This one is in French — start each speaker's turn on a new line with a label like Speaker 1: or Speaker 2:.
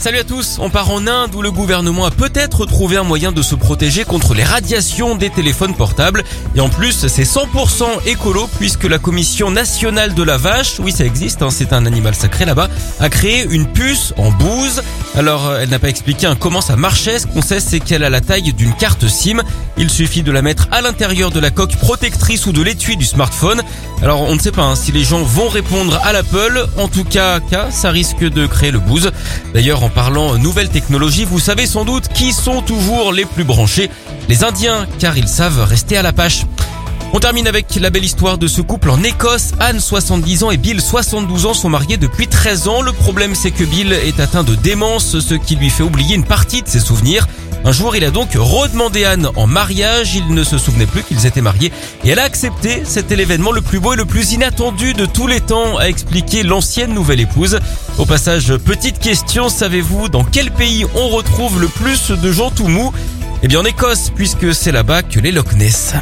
Speaker 1: Salut à tous, on part en Inde où le gouvernement a peut-être trouvé un moyen de se protéger contre les radiations des téléphones portables. Et en plus, c'est 100% écolo puisque la Commission nationale de la vache, oui ça existe, hein, c'est un animal sacré là-bas, a créé une puce en bouse. Alors elle n'a pas expliqué hein, comment ça marchait, ce qu'on sait c'est qu'elle a la taille d'une carte SIM. Il suffit de la mettre à l'intérieur de la coque protectrice ou de l'étui du smartphone. Alors on ne sait pas hein, si les gens vont répondre à l'Apple, en tout cas, ça risque de créer le booze. D'ailleurs en parlant nouvelles technologies, vous savez sans doute qui sont toujours les plus branchés. Les Indiens, car ils savent rester à la pâche. On termine avec la belle histoire de ce couple en Écosse. Anne, 70 ans et Bill, 72 ans sont mariés depuis 13 ans. Le problème, c'est que Bill est atteint de démence, ce qui lui fait oublier une partie de ses souvenirs. Un jour, il a donc redemandé Anne en mariage. Il ne se souvenait plus qu'ils étaient mariés et elle a accepté. C'était l'événement le plus beau et le plus inattendu de tous les temps, a expliqué l'ancienne nouvelle épouse. Au passage, petite question, savez-vous dans quel pays on retrouve le plus de gens tout mous? Eh bien en Écosse, puisque c'est là-bas que les Loch Ness.